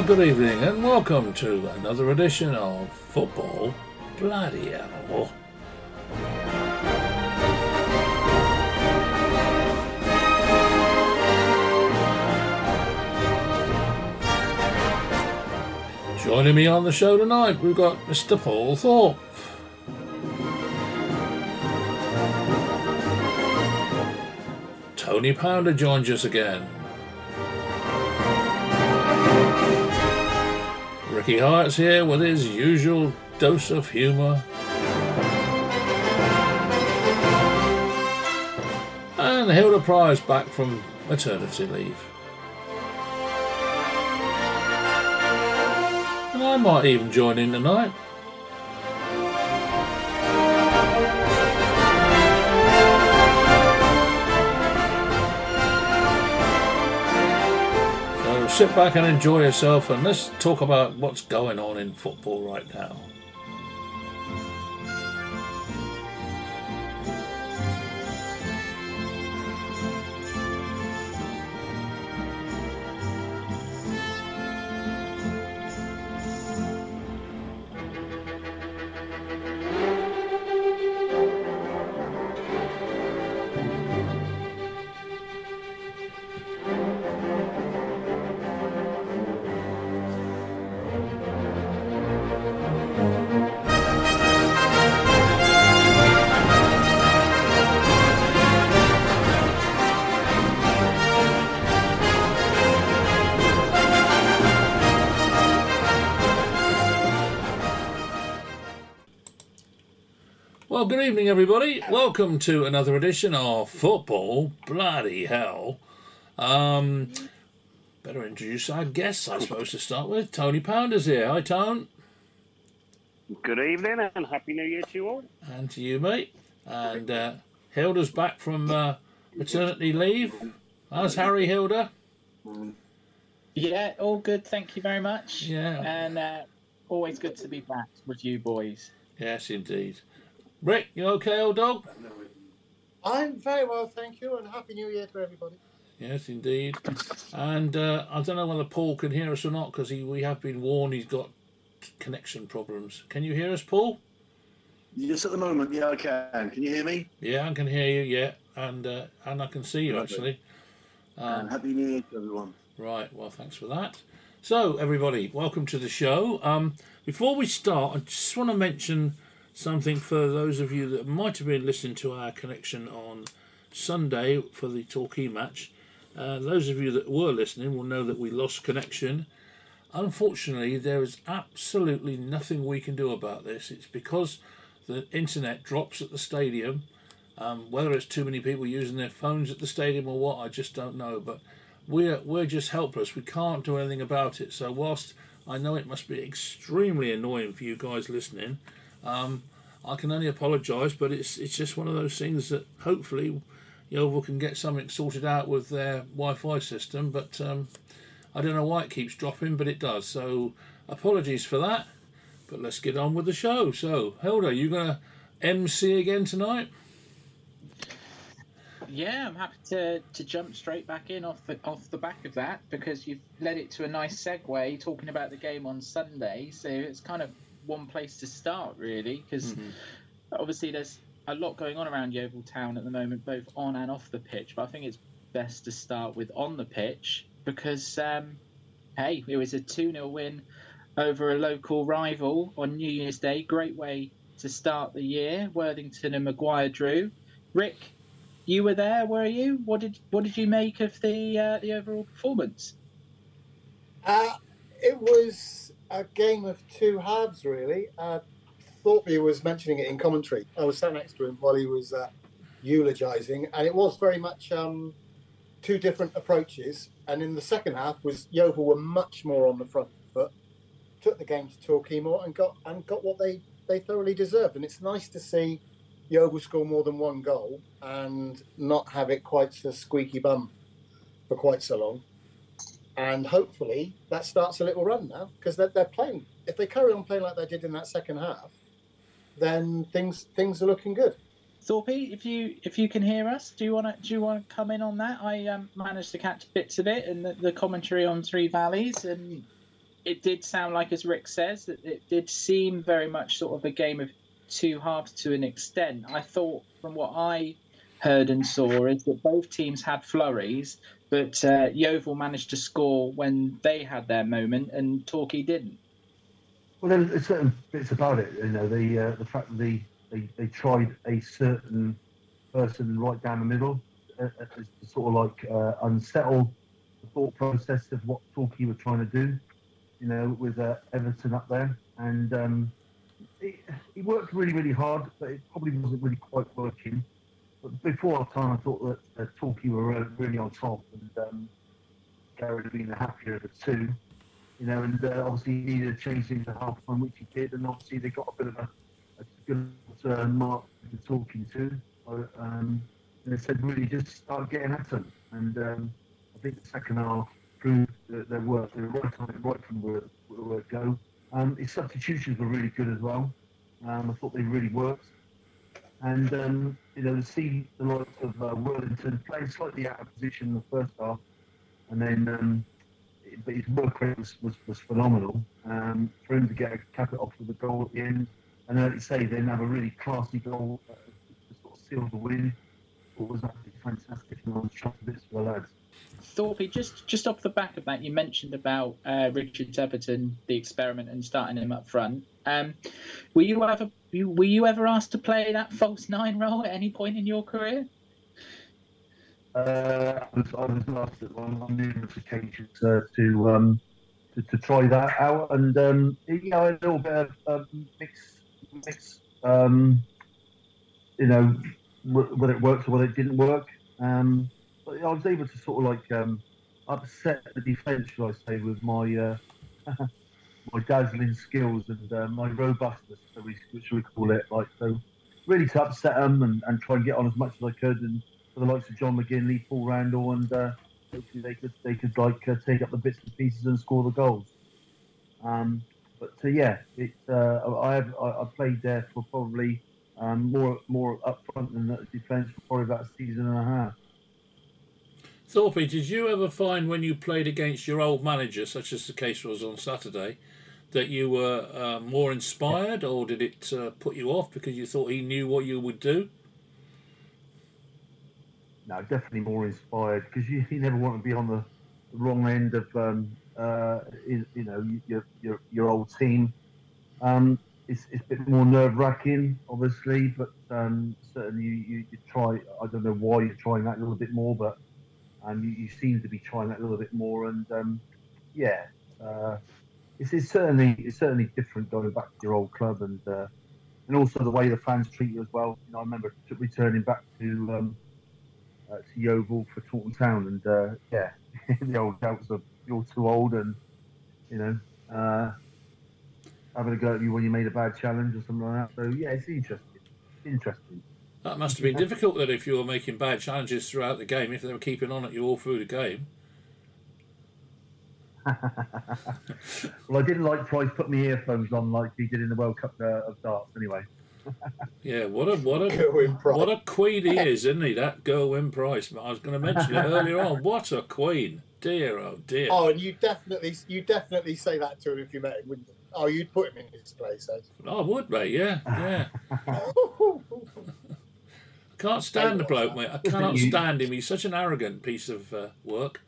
Well, good evening and welcome to another edition of Football Bloody Hell. Joining me on the show tonight, we've got Mr. Paul Thorpe. Tony Pounder joins us again. Ricky Hart's here with his usual dose of humour. And Hilda Price back from maternity leave. And I might even join in tonight. Sit back and enjoy yourself and let's talk about what's going on in football right now. Well, good evening, everybody. Welcome to another edition of Football Bloody Hell. Um, better introduce our guests, I suppose, to start with. Tony Pounder's here. Hi, Tone. Good evening and happy new year to you all. And to you, mate. And uh, Hilda's back from uh, maternity leave. How's Harry, Hilda? Yeah, all good. Thank you very much. Yeah. And uh, always good to be back with you boys. Yes, indeed. Rick, you okay, old dog? I'm very well, thank you, and Happy New Year to everybody. Yes, indeed. And uh, I don't know whether Paul can hear us or not because we have been warned he's got connection problems. Can you hear us, Paul? Yes, at the moment, yeah, I can. Can you hear me? Yeah, I can hear you. Yeah, and uh, and I can see you Lovely. actually. Um, and happy New Year to everyone. Right. Well, thanks for that. So, everybody, welcome to the show. Um, before we start, I just want to mention something for those of you that might have been listening to our connection on Sunday for the Torquay match. Uh, those of you that were listening will know that we lost connection. Unfortunately, there is absolutely nothing we can do about this. It's because the internet drops at the stadium. Um, whether it's too many people using their phones at the stadium or what, I just don't know. But we're we're just helpless. We can't do anything about it. So whilst I know it must be extremely annoying for you guys listening, um, I can only apologise. But it's it's just one of those things that hopefully Yeovil can get something sorted out with their Wi-Fi system. But um, I don't know why it keeps dropping, but it does. So apologies for that. But let's get on with the show. So Hilda, you gonna MC again tonight? Yeah, I'm happy to, to jump straight back in off the off the back of that because you've led it to a nice segue talking about the game on Sunday. So it's kind of one place to start really because obviously there's a lot going on around Yeovil Town at the moment, both on and off the pitch. But I think it's best to start with on the pitch because um, hey, it was a 2 0 win over a local rival on New Year's Day. Great way to start the year. Worthington and Maguire drew. Rick, you were there, were you? What did what did you make of the uh, the overall performance? Uh, it was a game of two halves, really. Uh, Thorpe was mentioning it in commentary. I was sat next to him while he was uh, eulogising, and it was very much um, two different approaches. And in the second half, was Yeovil were much more on the front foot, took the game to Torquay more, and got and got what they they thoroughly deserved. And it's nice to see Yeovil score more than one goal and not have it quite so squeaky bum for quite so long. And hopefully that starts a little run now because they're, they're playing. If they carry on playing like they did in that second half, then things things are looking good. Thorpe, if you if you can hear us, do you want to do you want to come in on that? I um, managed to catch bits of it and the, the commentary on Three Valleys, and it did sound like, as Rick says, that it did seem very much sort of a game of two halves to an extent. I thought, from what I heard and saw, is that both teams had flurries, but uh, Yeovil managed to score when they had their moment, and Torquay didn't. Well, there's certain bits about it. You know, the uh, the fact that they, they tried a certain person right down the middle uh, uh to sort of like uh, unsettle the thought process of what Torquay were trying to do. You know, with uh, Everton up there, and um, he worked really, really hard, but it probably wasn't really quite working. Before our time, I thought that uh, Torquay were really on top, and um, Gary had been the happier of the two. You know, and uh, obviously he needed a change in the half time, which he did, and obviously they got a bit of a, a good uh, mark to talking to. Um, and they said really just start getting at them, and um, I think the second half proved that their work. They were right on it right from the word go. Um, his substitutions were really good as well. Um, I thought they really worked. And, um, you know, to see the likes of uh, Worthington playing slightly out of position in the first half, and then, um, but his work was, was, was phenomenal. Um, for him to get a cap it off with a goal at the end, and like you say, then have a really classy goal uh, to sort of seal the win, it was absolutely fantastic. And I was chuffed bits for the lads. Thorpe, just just off the back of that, you mentioned about uh, Richard Everton, the experiment, and starting him up front. Um, were you ever were you ever asked to play that false nine role at any point in your career? Uh, I was, asked on, numerous occasions to, um, to, to try that out, and um, you know a little bit of um, mix mix. Um, you know, whether it worked or whether it didn't work. Um, I was able to sort of like um, upset the defence, shall I say, with my uh, my dazzling skills and uh, my robustness, so we, which we call it. Like so, really to upset them and, and try and get on as much as I could, and for the likes of John McGinley, Paul Randall, and uh, hopefully they could they could like uh, take up the bits and pieces and score the goals. Um, but uh, yeah, it uh, I have I, I played there for probably um, more more up front than defence for probably about a season and a half. Thorpe, did you ever find when you played against your old manager, such as the case was on Saturday, that you were uh, more inspired, or did it uh, put you off because you thought he knew what you would do? No, definitely more inspired because you, you never want to be on the wrong end of um, uh, you, you, know your, your your old team. Um, it's, it's a bit more nerve wracking, obviously, but um, certainly you, you, you, try. I don't know why you're trying that a little bit more, but um, you, you, seem to be trying that a little bit more. And um, yeah, uh, it's, it's, certainly it's certainly different going back to your old club, and uh, and also the way the fans treat you as well. You know, I remember returning back to um, uh, to Yeovil for Taunton Town, and uh, yeah, the old doubts of you're too old, and you know. Uh, having a go at you when you made a bad challenge or something like that. So yeah, it's interesting. Interesting. That must have been difficult then if you were making bad challenges throughout the game, if they were keeping on at you all through the game. well, I didn't like Price putting the earphones on like he did in the World Cup uh, of darts. Anyway. yeah, what a what a what a queen he is, isn't he? That Gerwyn Price. I was going to mention it earlier on. What a queen, dear, oh dear. Oh, and you definitely you definitely say that to him if you met him, wouldn't you? Oh, you'd put him in his place, Ed. I would, mate. Yeah, yeah. I can't stand the bloke, mate. I cannot stand him. He's such an arrogant piece of uh, work.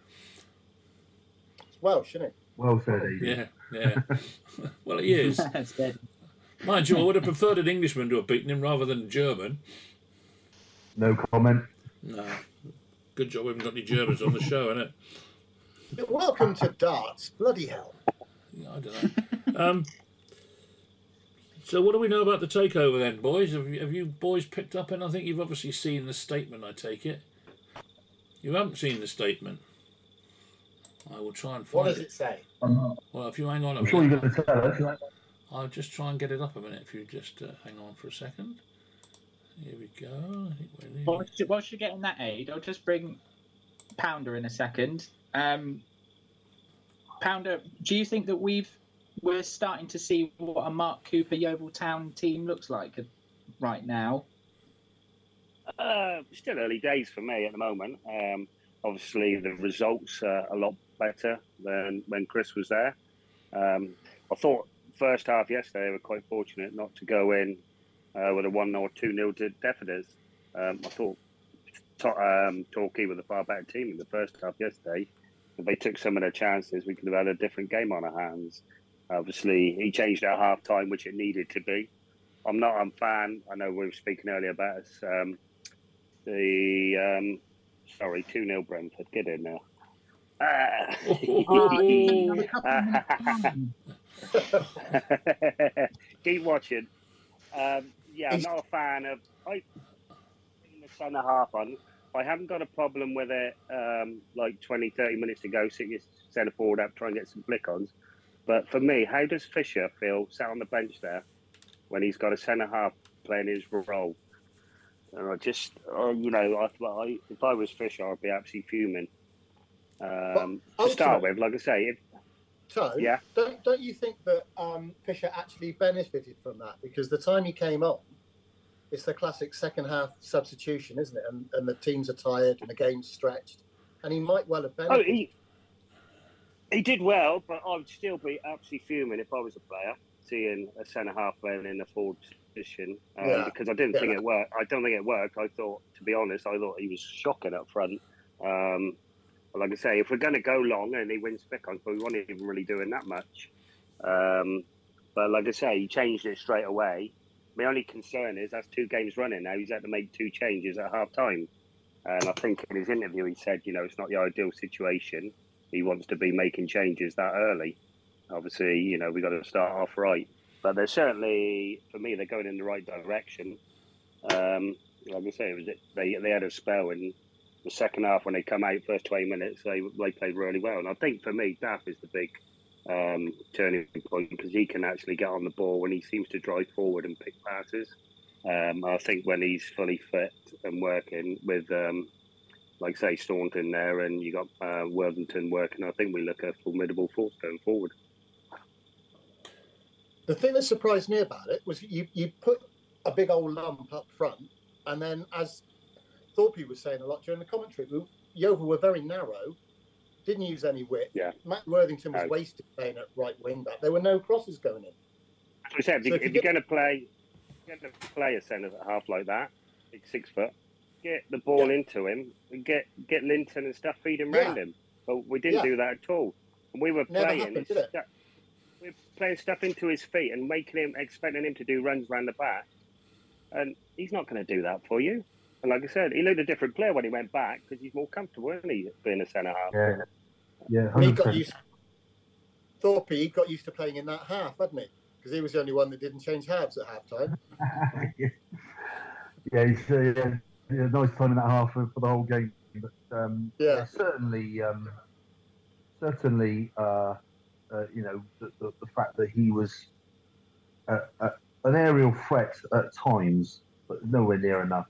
Welsh, isn't it? Well said, Yeah, yeah. well, he is. Mind you, I would have preferred an Englishman to have beaten him rather than a German. No comment. No. Good job we haven't got any Germans on the show, isn't it? Welcome to darts. Bloody hell. Yeah, I don't know. um, so, what do we know about the takeover then, boys? Have you, have you boys picked up and I think you've obviously seen the statement, I take it. You haven't seen the statement. I will try and find it. What does it, it say? Well, if you hang on a I'm minute. sure you're going to tell us. I'll just try and get it up a minute if you just uh, hang on for a second. Here we go. Whilst, whilst you're getting that aid, I'll just bring Pounder in a second. Um, Pounder, do you think that we've we're starting to see what a Mark Cooper Yeovil Town team looks like right now? Uh, still early days for me at the moment. Um, obviously, the results are a lot better than when Chris was there. Um, I thought first half yesterday they were quite fortunate not to go in uh, with a one or two nil to definitors. Um, I thought um, Torquay were the far better team in the first half yesterday. If they took some of their chances, we could have had a different game on our hands. Obviously, he changed at half time, which it needed to be. I'm not a fan. I know we were speaking earlier about us. Um, the um, sorry, two 0 Brentford. Get in now. Ah. Keep watching. Um, yeah, I'm not a fan of. I the centre half on. I haven't got a problem with it. Um, like 20, 30 minutes to go, sit your centre forward up, try and get some flick ons. But for me, how does Fisher feel sat on the bench there when he's got a centre half playing his role? And I just, uh, you know, I, if I was Fisher, I'd be absolutely fuming. Um, to start with, like I say, if, Tone, Yeah. don't don't you think that um, Fisher actually benefited from that? Because the time he came on, it's the classic second half substitution, isn't it? And, and the teams are tired and the game's stretched, and he might well have Oh, benefited. he he did well, but I would still be absolutely fuming if I was a player seeing a centre half playing in a forward position um, Yeah. because I didn't Yeah. think it worked. I don't think it worked. I thought, to be honest, I thought he was shocking up front. Um, but like I say, if we're going to go long and he wins pick ons, but we weren't even really doing that much. Um, but like I say, he changed it straight away. My only concern is that's two games running now. He's had to make two changes at half time. And I think in his interview, he said, you know, it's not the ideal situation. He wants to be making changes that early. Obviously, you know, we've got to start off right. But they're certainly, for me, they're going in the right direction. Um, like I say, it was, they they had a spell in the second half when they come out first twenty minutes. They they played really well, and I think for me, Daff is the big um, turning point because he can actually get on the ball when he seems to drive forward and pick passes. Um, I think when he's fully fit and working with, um, like say, Staunton there, and you got uh, Worthington working, I think we look a formidable force going forward. The thing that surprised me about it was you, you put a big old lump up front, and then as Thorpe was saying a lot during the commentary, we- Yeovil were very narrow, didn't use any width. Yeah. Matt Worthington was No. wasted playing at right wing back. There were no crosses going in. As we said, if, So you, if if you you're going to play, going to play a centre half like that, big six foot, get the ball Yeah. into him, and get get Linton and stuff feeding Yeah. round him. But we didn't Yeah. do that at all. And we were Never playing, happened, did stu- we were playing stuff into his feet and making him, expecting him to do runs round the back, and he's not going to do that for you. And like I said, he looked a different player when he went back because he's more comfortable, isn't he, being a centre half? Yeah, yeah, And he got used. Thorpe he got used to playing in that half, hadn't he? Because he was the only one that didn't change halves at half time. yeah, he's uh, yeah, yeah, nice time in that half for, for the whole game. But um, Yeah. certainly, um, certainly, uh, uh, you know, the, the, the fact that he was uh, uh, an aerial threat at times, but nowhere near enough.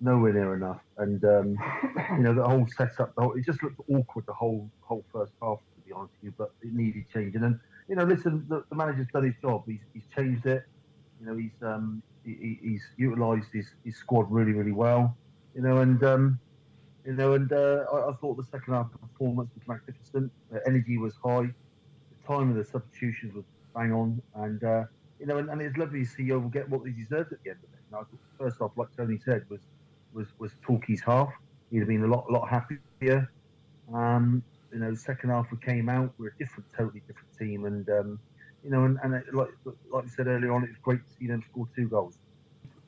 Nowhere near enough, and um, you know the whole setup. The whole, it just looked awkward the whole whole first half, to be honest with you. But it needed changing, and you know, listen, the, the manager's done his job. He's, he's changed it. You know, he's um, he, he- he's utilised his, his squad really, really well. You know, and um, you know, and uh, I, I thought the second half performance was magnificent. The energy was high. The time of the substitutions was bang on, and uh, you know, and, and it's lovely to see Yeovil get what they deserved at the end of it. You the first off, like Tony said, was was was Torquay's half. He'd have been a lot lot happier. Um, you know, the second half we came out, we are a different, totally different team, and um, you know, and, and it, like like I said earlier on, it's great to see them score two goals.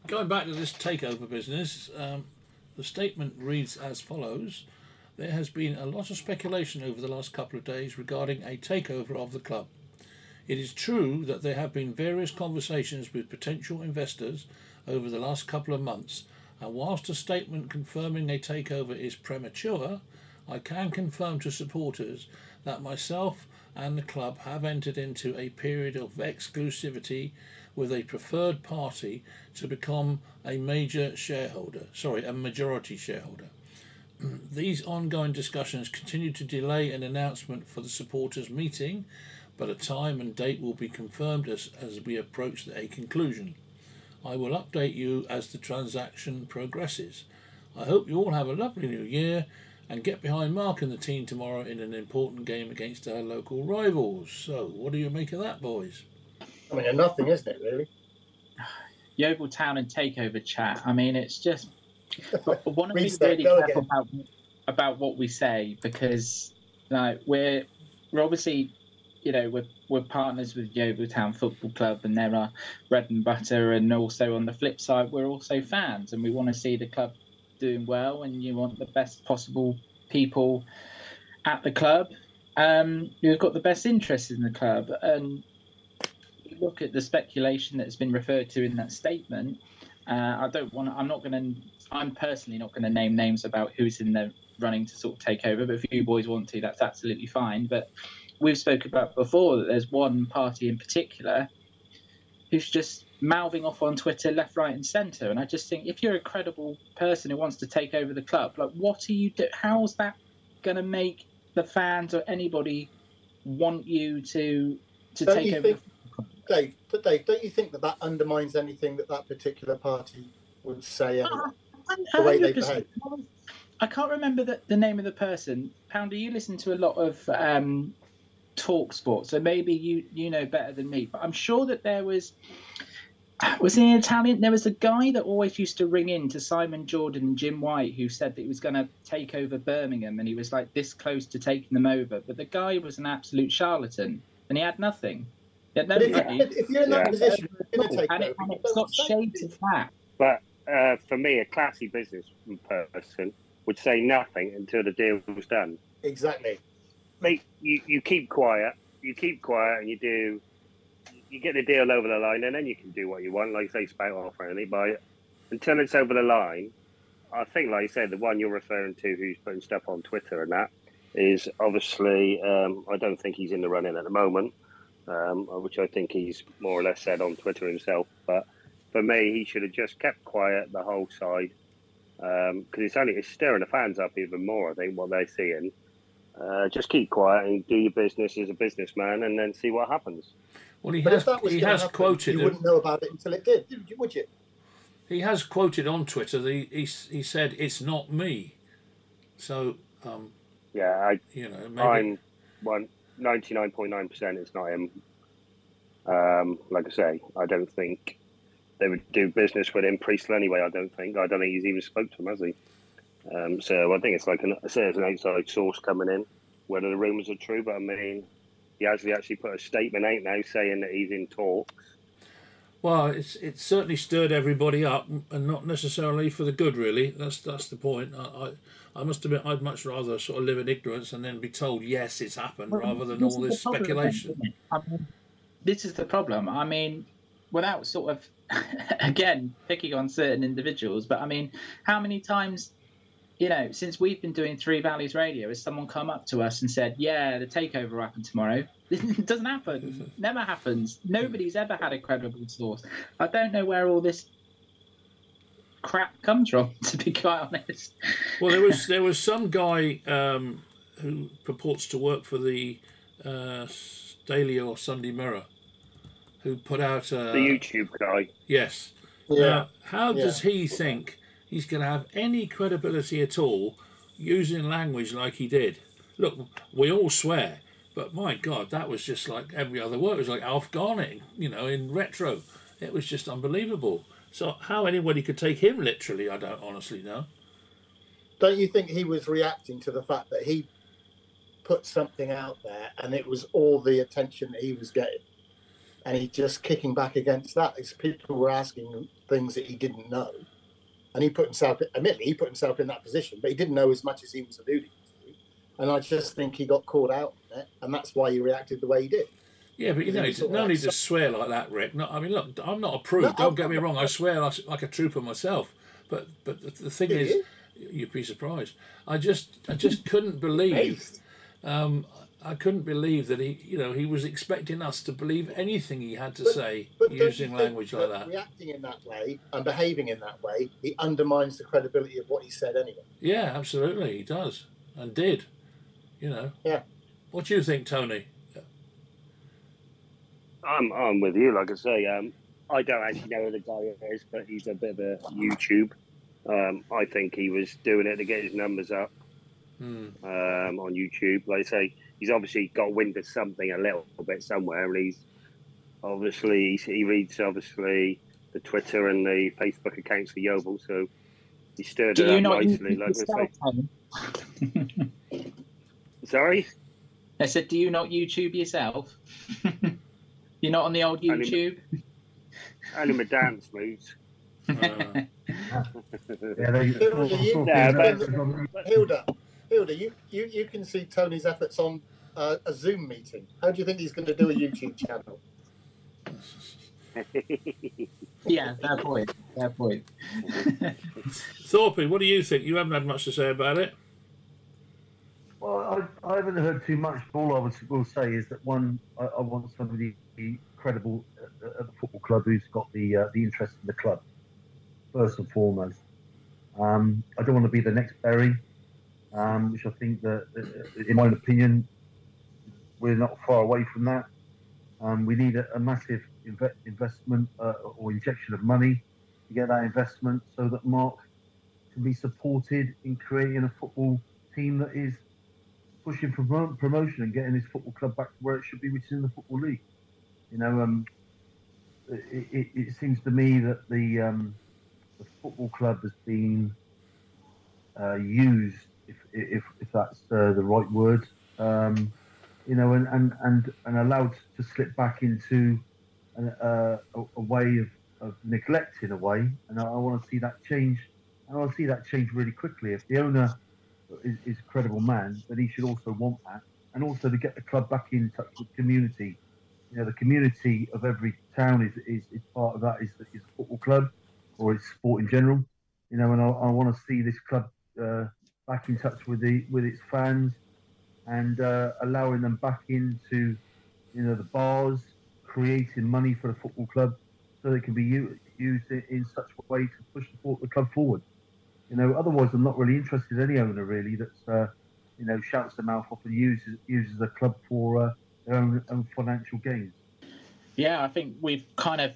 Going back to this takeover business, um, the statement reads as follows There has been a lot of speculation over the last couple of days regarding a takeover of the club. It is true that there have been various conversations with potential investors over the last couple of months, and whilst a statement confirming a takeover is premature, I can confirm to supporters that myself and the club have entered into a period of exclusivity with a preferred party to become a major shareholder, sorry, a majority shareholder. These ongoing discussions continue to delay an announcement for the supporters meeting, but a time and date will be confirmed as, as we approach a conclusion. I will update you as the transaction progresses. I hope you all have a lovely new year and get behind Mark and the team tomorrow in an important game against our local rivals. So, what do you make of that, boys? I mean, nothing, isn't it, really? Yeovil Town and takeover chat. I mean, it's just. But I want to be really careful about, about what we say because, like, we're we're obviously, you know, we're we're partners with Yeovil Town Football Club, and they're our bread and butter. And also on the flip side, we're also fans, and we want to see the club doing well, and you want the best possible people at the club. Um, who've got the best interest in the club, and look at the speculation that's been referred to in that statement. Uh, I don't want. I'm not going to. I'm personally not going to name names about who's in the running to sort of take over. But if you boys want to, that's absolutely fine. But we've spoken about before that there's one party in particular who's just mouthing off on Twitter left, right, and centre. And I just think if you're a credible person who wants to take over the club, like what are you do? How's that going to make the fans or anybody want you to to Don't take you over? think- Dave, but Dave, don't you think that that undermines anything that that particular party would say? Anyway? The way they 100%. I can't remember the, the name of the person. Pounder, you listen to a lot of um, talk sport, so maybe you you know better than me. But I'm sure that there was was he an Italian? There was a guy that always used to ring in to Simon Jordan and Jim White, who said that he was going to take over Birmingham, and he was like this close to taking them over. But the guy was an absolute charlatan, and he had nothing. He had no But if, if you're in that Yeah. position, you're going to take and, over. it, and you it's don't got say shades of that. But uh, for me, a classy business person would say nothing until the deal was done. Exactly. Mate, you, you keep quiet, you keep quiet, and you do. You get the deal over the line, and then you can do what you want, like say spout off or anything. But until it's over the line, I think, like you said, the one you're referring to, who's putting stuff on Twitter and that, is obviously. Um, I don't think he's in the running at the moment, um, which I think he's more or less said on Twitter himself. But for me, he should have just kept quiet the whole side because it's only it's stirring the fans up even more. I think what they're seeing. Uh, just keep quiet and do your business as a businessman, and then see what happens. Well, he But has if that was he has happen, quoted you wouldn't know about it until it did, did would you? he has quoted on Twitter. The, he he said it's not me. So um, Yeah, I, you know maybe I'm one ninety nine point nine percent. It's not him. Um, like I say, I don't think they would do business with him. Priestnall anyway. I don't think. I don't think he's even spoke to him, has he? Um, so I think it's like an, I say it's an outside source coming in. Whether the rumours are true, but I mean, he actually actually put a statement out now saying that he's in talks. Well, it's it certainly stirred everybody up, and not necessarily for the good. Really, that's that's the point. I, I, I must admit, I'd much rather sort of live in ignorance and then be told yes, it's happened, rather than all this the problem, speculation. I mean, this is the problem. I mean, without sort of, again, picking on certain individuals, but I mean, how many times, you know, since we've been doing Three Valleys Radio, has someone come up to us and said, yeah, the takeover will happen tomorrow? it doesn't happen. Never happens. Nobody's ever had a credible source. I don't know where all this crap comes from, to be quite honest. Well, there was there was some guy um, who purports to work for the uh, Daily or Sunday Mirror, who put out a The YouTube guy. yes. Yeah. Now, how Yeah. does he think he's going to have any credibility at all using language like he did? Look, we all swear, but my God, that was just like every other word. It was like Alf Garnett, you know, in retro. It was just unbelievable. So how anybody could take him literally, I don't honestly know. Don't you think he was reacting to the fact that he put something out there and it was all the attention that he was getting? And he just kicking back against that people were asking things that he didn't know. And he put himself, admittedly, he put himself in that position, but he didn't know as much as he was alluding to. And I just think he got caught out on it, and that's why he reacted the way he did. Yeah, but you know, He it's sort no like need to swear like that, Rick. No, I mean, look, I'm not a prude. No, don't get me wrong. I swear like, a trooper myself. But but the, the thing is, you? you'd be surprised. I just I just couldn't believe. Um, I couldn't believe that he, you know, he was expecting us to believe anything he had to But- say But using language like that. Reacting in that way and behaving in that way, he undermines the credibility of what he said anyway. Yeah, absolutely, he does and did. You know. Yeah. What do you think, Tony? I'm I'm with you. Like I say, um, I don't actually know who the guy is, but he's a bit of a YouTube. Um, I think he was doing it to get his numbers up. Hmm. um, on YouTube. Like I say, he's obviously got wind of something a little bit somewhere, and he's obviously he reads obviously the Twitter and the Facebook accounts for Yeovil, so he stirred Do it you up not nicely. YouTube Like yourself, sorry, I said, do you not YouTube yourself? You're not on the old YouTube? only my dance moves. Uh, Yeah, they, Hilda, you- Yeah, but- Hilda, Hilda, you, you, you can see Tony's efforts on uh, a Zoom meeting. How do you think he's going to do a YouTube channel? yeah, fair point. Fair point. Thorpe, what do you think? You haven't had much to say about it. Well, I, I haven't heard too much. All I would, will say is that one, I, I want somebody credible at, at the football club who's got the uh, the interest in the club first and foremost. Um, I don't want to be the next Bury, um, which I think that, uh, in my opinion, we're not far away from that. Um, we need a, a massive inve- investment uh, or injection of money to get that investment so that Mark can be supported in creating a football team that is pushing for promo- promotion and getting his football club back to where it should be, which is in the football league. You know, um, it, it, it seems to me that the um, the football club has been uh, used, if, if, if that's uh, the right word, um, you know, and, and, and, and allowed to slip back into a, a, a way of, of neglect in a way. And I, I want to see that change. And I want to see that change really quickly. If the owner is, is a credible man, then he should also want that. And also to get the club back in touch with community. You know, the community of every town is, is, is part of that, is, is a football club or it's sport in general. You know, and I, I want to see this club uh, back in touch with the with its fans and uh, allowing them back into, you know, the bars, creating money for the football club so they can be u- used in, in such a way to push the, the club forward. You know, otherwise I'm not really interested in any owner really that's, uh, you know, shouts their mouth off and uses uses the club for uh, their own, own financial gains. Yeah, I think we've kind of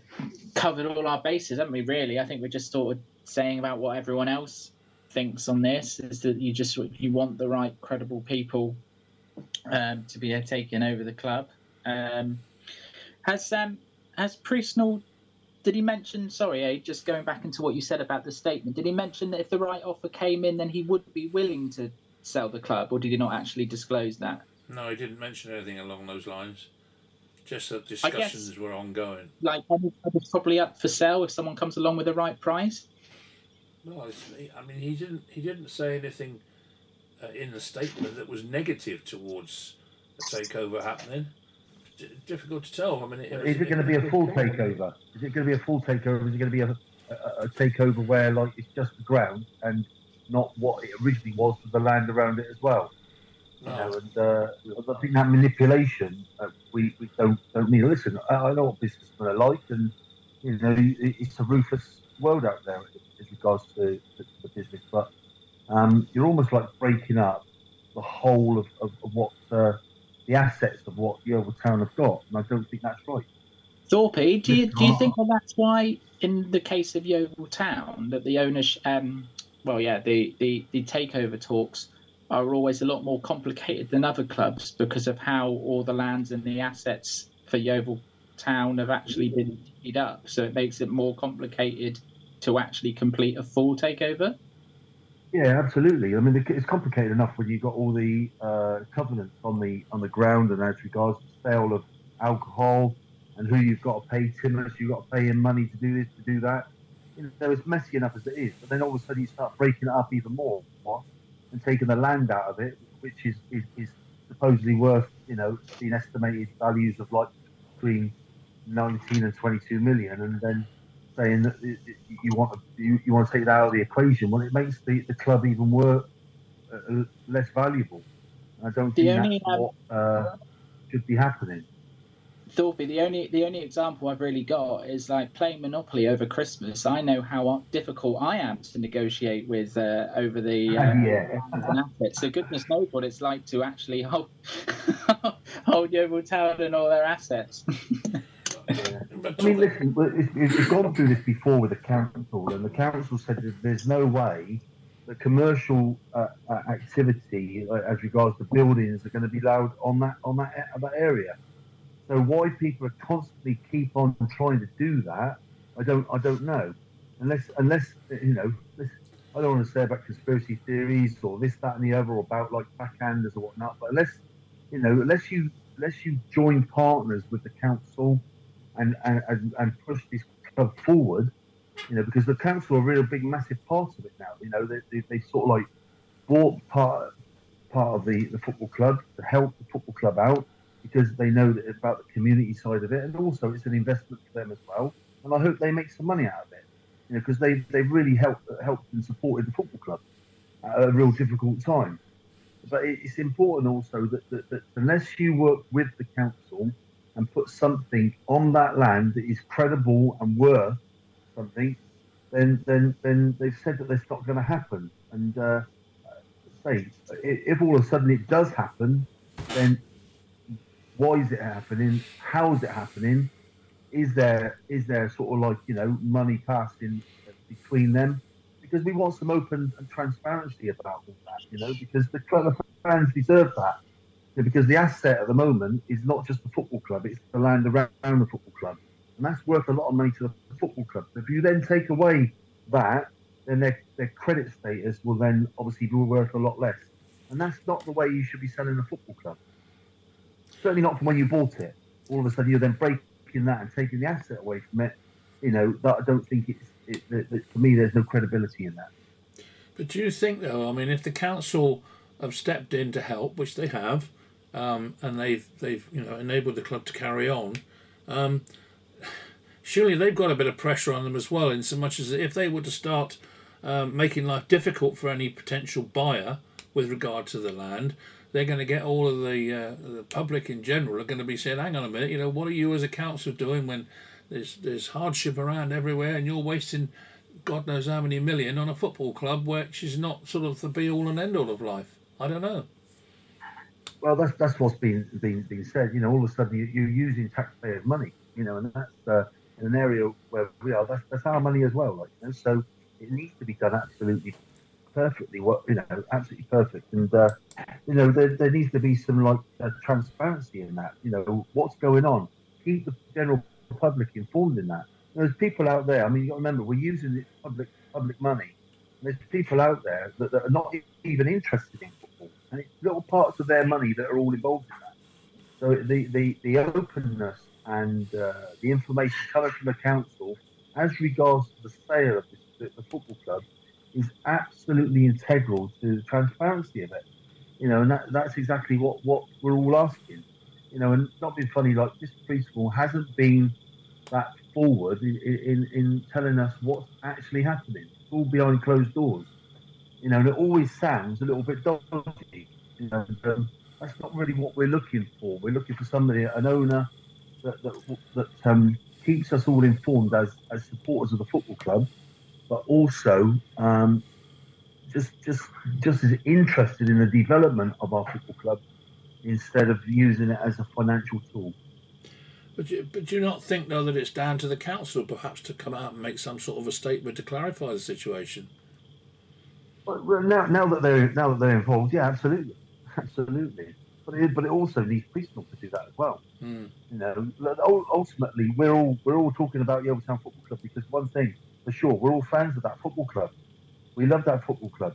covered all our bases, haven't we? Really, I think we're just sort of saying about what everyone else thinks on this is that you just you want the right credible people um, to be taking over the club. Um, has um, has Priestnall did he mention? Sorry, eh, just going back into what you said about the statement. Did he mention that if the right offer came in, then he would be willing to sell the club, or did he not actually disclose that? No, he didn't mention anything along those lines. Just that discussions were ongoing. Like, it's probably up for sale if someone comes along with the right price. Well, it's- I mean, he didn't. He didn't say anything uh, in the statement that was negative towards a takeover happening. D- difficult to tell. I mean, it, Is it going to be a full takeover? Is it going to be a full takeover? Is it going to be a, a, a takeover where like it's just the ground and not what it originally was with the land around it as well? You No. know, and uh, I think that manipulation uh, we, we don't don't need. Listen, I, I know what businessmen are like, and you know it, it's a ruthless world out there as regards to, to the business. But um, you're almost like breaking up the whole of, of, of what uh, the assets of what Yeovil Town have got, and I don't think that's right. Thorpe, do you do you think that that's why, in the case of Yeovil Town, that the owners, um, well, yeah, the, the the takeover talks are always a lot more complicated than other clubs because of how all the lands and the assets for Yeovil Town have actually been divvied up. So it makes it more complicated to actually complete a full takeover. Yeah, absolutely. I mean, it's complicated enough when you've got all the uh, covenants on the on the ground and as regards to sale of alcohol and who you've got to pay Timmers, you've got to pay him money to do this, to do that. You know, it's messy enough as it is, but then all of a sudden you start breaking it up even more and taking the land out of it, which is, is, is supposedly worth, you know, being estimated values of like between 19 and 22 million, and then saying that you want to you, you want to take that out of the equation. Well, it makes the, the club even worth uh, uh, less valuable. I don't The think that's what uh, should be happening. Thorpe, the only the only example I've really got is like playing Monopoly over Christmas. I know how difficult I am to negotiate with uh, over the uh, Yeah. assets. So goodness knows what it's like to actually hold hold Yeovil Town and all their assets. I mean, listen, we've gone through this before with the council, and the council said that there's no way the commercial uh, uh, activity uh, as regards to buildings are going to be allowed on that on that that area. So why people are constantly keep on trying to do that, I don't I don't know. Unless unless you know, I don't want to say about conspiracy theories or this that and the other or about like backhanders or whatnot. But unless you know, unless you unless you join partners with the council and and, and push this club forward, you know, because the council are a real big, massive part of it now. You know, they, they, they sort of like bought part part of the, the football club to help the football club out because they know that about the community side of it, and also it's an investment for them as well. And I hope they make some money out of it, you know, because they they really helped helped and supported the football club at a real difficult time. But it's important also that, that, that unless you work with the council and put something on that land that is credible and worth something, then then then they've said that that's not going to happen. And uh, say, if all of a sudden it does happen, then why is it happening? How is it happening? Is there is there sort of like you know money passing between them? Because we want some open and transparency about all that, you know, because the, fans deserve that. Because the asset at the moment is not just the football club; it's the land around the football club and that's worth a lot of money to the football club. If you then take away that, then their, their credit status will then obviously be worth a lot less. And that's not the way you should be selling a football club. Certainly not from when you bought it. All of a sudden, you're then breaking that and taking the asset away from it. You know, that I don't think it's, it, it, for me, there's no credibility in that. But do you think, though, I mean, if the council have stepped in to help, which they have, um, and they've, they've, you know, enabled the club to carry on, um, surely they've got a bit of pressure on them as well, in so much as if they were to start um, making life difficult for any potential buyer with regard to the land, they're going to get all of the, uh, the public in general are going to be saying, hang on a minute, you know, what are you as a council doing when there's, there's hardship around everywhere and you're wasting God knows how many million on a football club which is not sort of the be all and end all of life? I don't know. Well, that's that's what's been been said. You know, all of a sudden you, you're using taxpayers' money. You know, and that's uh, in an area where we are, that's, that's our money as well. Like, you know? So it needs to be done absolutely perfectly. What you know, absolutely perfect. And uh, you know, there, there needs to be some like uh, transparency in that. You know, what's going on. Keep the general public informed in that. There's people out there. I mean, you got to remember, we're using public public money. There's people out there that, that are not even interested in and it's little parts of their money that are all involved in that. So the the, the openness and uh, the information coming from the council as regards to the sale of the, the football club is absolutely integral to the transparency of it. You know, and that, that's exactly what, what we're all asking. You know, and not being funny, like this preschool hasn't been that forward in, in, in telling us what's actually happening. It's all behind closed doors. You know, and it always sounds a little bit dodgy. You know, um, that's not really what we're looking for. We're looking for somebody, an owner that that, that um, keeps us all informed as as supporters of the football club, but also um, just just just as interested in the development of our football club instead of using it as a financial tool. But you, but do you not think though that it's down to the council perhaps to come out and make some sort of a statement to clarify the situation? Well, now, now that they're now that they're involved, yeah, absolutely, absolutely but it, but it also needs Priestnall to do that as well. Mm. You know, ultimately, we're all we're all talking about the Football Club because one thing for sure, we're all fans of that football club. We love that football club.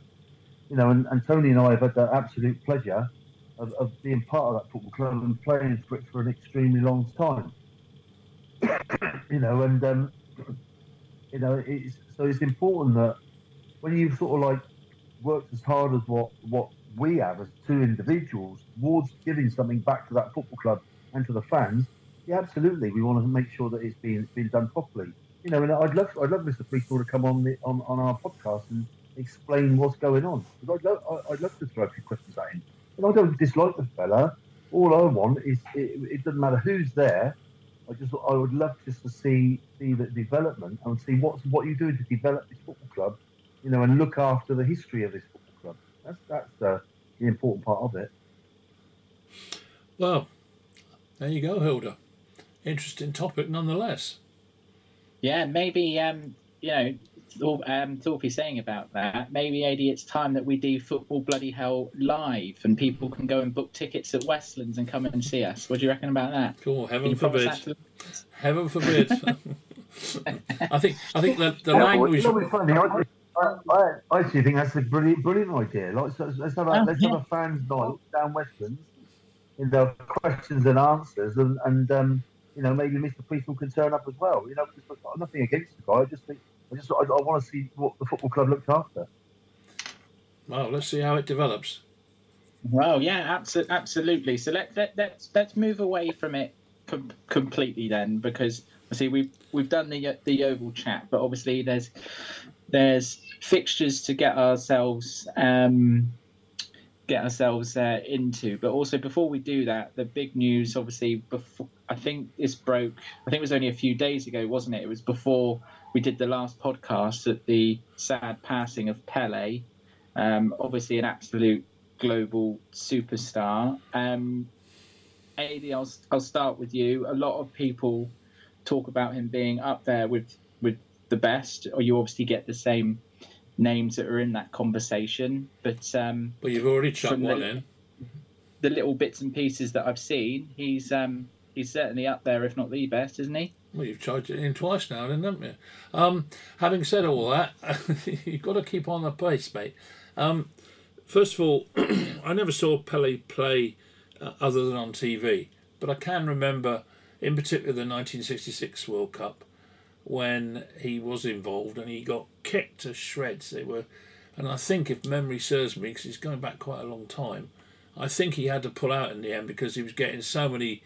You know, and, and Tony and I have had the absolute pleasure of, of being part of that football club and playing for it for an extremely long time. you know, and um, you know, it's so it's important that when you sort of like worked as hard as what what we have as two individuals towards giving something back to that football club and to the fans, yeah, absolutely, we want to make sure that it's being been done properly. You know, and I'd love I'd love Mr. Priestnall to come on the, on, on our podcast and explain what's going on. I'd love, I'd love to throw a few questions at him. And I don't dislike the fella. All I want is it, it doesn't matter who's there. I just I would love just to see see the development and see what's what you're doing to develop this football club, you know, and look after the history of this football club. That's that's uh, the important part of it. Well, there you go, Hilda. Interesting topic nonetheless. Yeah, maybe um, you know um, Thorpe saying about that, maybe, AD, it's time that we do football bloody hell live and people can go and book tickets at Westlands and come and see us. What do you reckon about that? Cool. Heaven forbid. to Heaven forbid. I think I think the, the Yeah, well, language. You know what's funny? I, I, I, I actually think that's a brilliant, brilliant idea. Like, so, let's have a Oh, let's yeah. have a fans' night down Westlands, you know, questions and answers, and and um, you know maybe Mr. Priestnall can turn up as well. You know, because I've got nothing against the guy. I just think I just I, I want to see what the football club looks after. Well, let's see how it develops. Well, yeah, abso- absolutely. So let, let let's let's move away from it com- completely then, because see we've we've done the the oval chat, but obviously there's there's fixtures to get ourselves um, get ourselves uh, into. But also before we do that, the big news, obviously, before I think this broke. I think it was only a few days ago, wasn't it? It was before we did the last podcast at the sad passing of Pele. Um, obviously, an absolute global superstar. Um, Adi, I'll, I'll start with you. A lot of people talk about him being up there with the best, or you obviously get the same names that are in that conversation. But um, But you've already chucked one in. the little bits and pieces that I've seen, he's um, he's certainly up there, if not the best, isn't he? Well, you've charged it in twice now, then, haven't you? Um, having said all that, you've got to keep on the pace, mate. Um, first of all, I never saw Pele play uh, other than on TV, but I can remember, in particular, the 1966 World Cup when he was involved and he got kicked to shreds. They were, and I think if memory serves me, because he's going back quite a long time, I think he had to pull out in the end because he was getting so many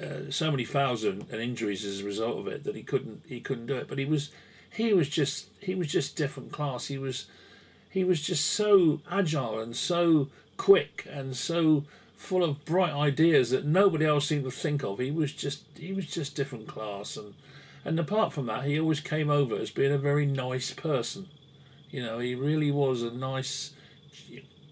uh, so many fouls and, and injuries as a result of it that he couldn't he couldn't do it. But he was he was just he was just different class. He was he was just so agile and so quick and so full of bright ideas that nobody else seemed to think of. He was just he was just different class and and apart from that, he always came over as being a very nice person. You know, he really was a nice.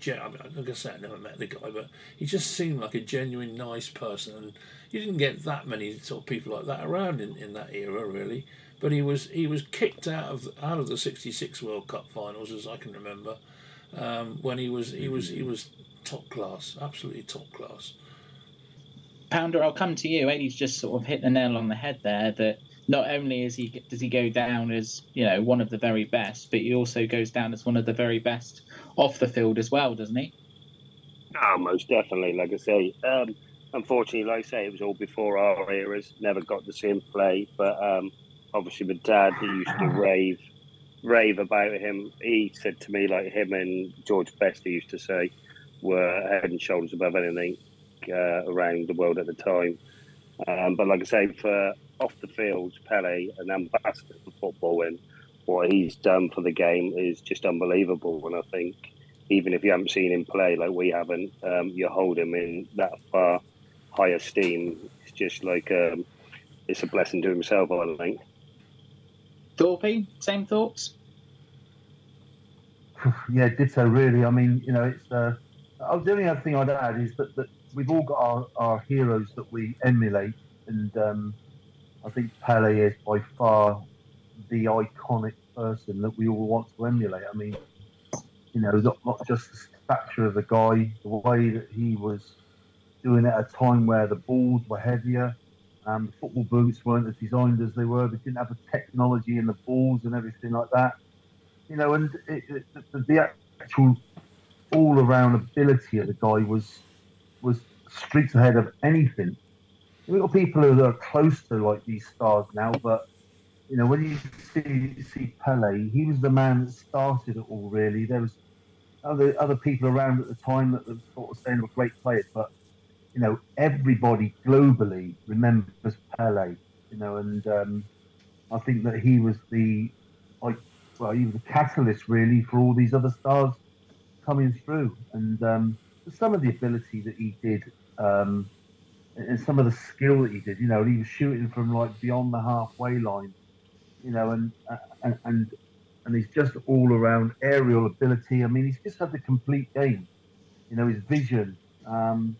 I mean, like I said, I never met the guy, but he just seemed like a genuine nice person, and you didn't get that many sort of people like that around in, in that era, really. But he was he was kicked out of out of the '66 World Cup finals, as I can remember, um, when he was he was he was top class, absolutely top class. Pounder, I'll come to you. Eddie's just sort of hit the nail on the head there. That not only is he does he go down as you know one of the very best, but he also goes down as one of the very best off the field as well, doesn't he? Oh, most definitely. Like I say, um, unfortunately, like I say, it was all before our eras. Never got to see him play, but um, obviously, my dad he used to rave, rave about him. He said to me, like him and George Best, he used to say, were head and shoulders above anything uh, around the world at the time. Um, but like I say, for off the field, Pele, an ambassador for football, and what he's done for the game is just unbelievable. And I think even if you haven't seen him play like we haven't, um, you hold him in that far high esteem. It's just like um, it's a blessing to himself, I think. Thorpe, same thoughts. yeah, ditto. Really, I mean, you know, it's. Uh, oh, the only other thing I'd add is that, that we've all got our, our heroes that we emulate, and um, I think Pele is by far the iconic person that we all want to emulate. I mean, you know, not, not just the stature of the guy, the way that he was doing it at a time where the balls were heavier. Um, the football boots weren't as designed as they were. They didn't have the technology in the balls and everything like that you know, and it, it, the, the actual all-around ability of the guy was was streets ahead of anything. We've got people who are close to like these stars now, but you know, when you see see Pele, he was the man that started it all. Really, there was other other people around at the time that were sort of saying were great players, but you know, everybody globally remembers Pele. You know, and um, I think that he was the like well, he was the catalyst really for all these other stars coming through, and um, some of the ability that he did, um, and some of the skill that he did. You know, he was shooting from like beyond the halfway line, you know, and and and, and he's just all around aerial ability. I mean, he's just had the complete game. You know, his vision. Um,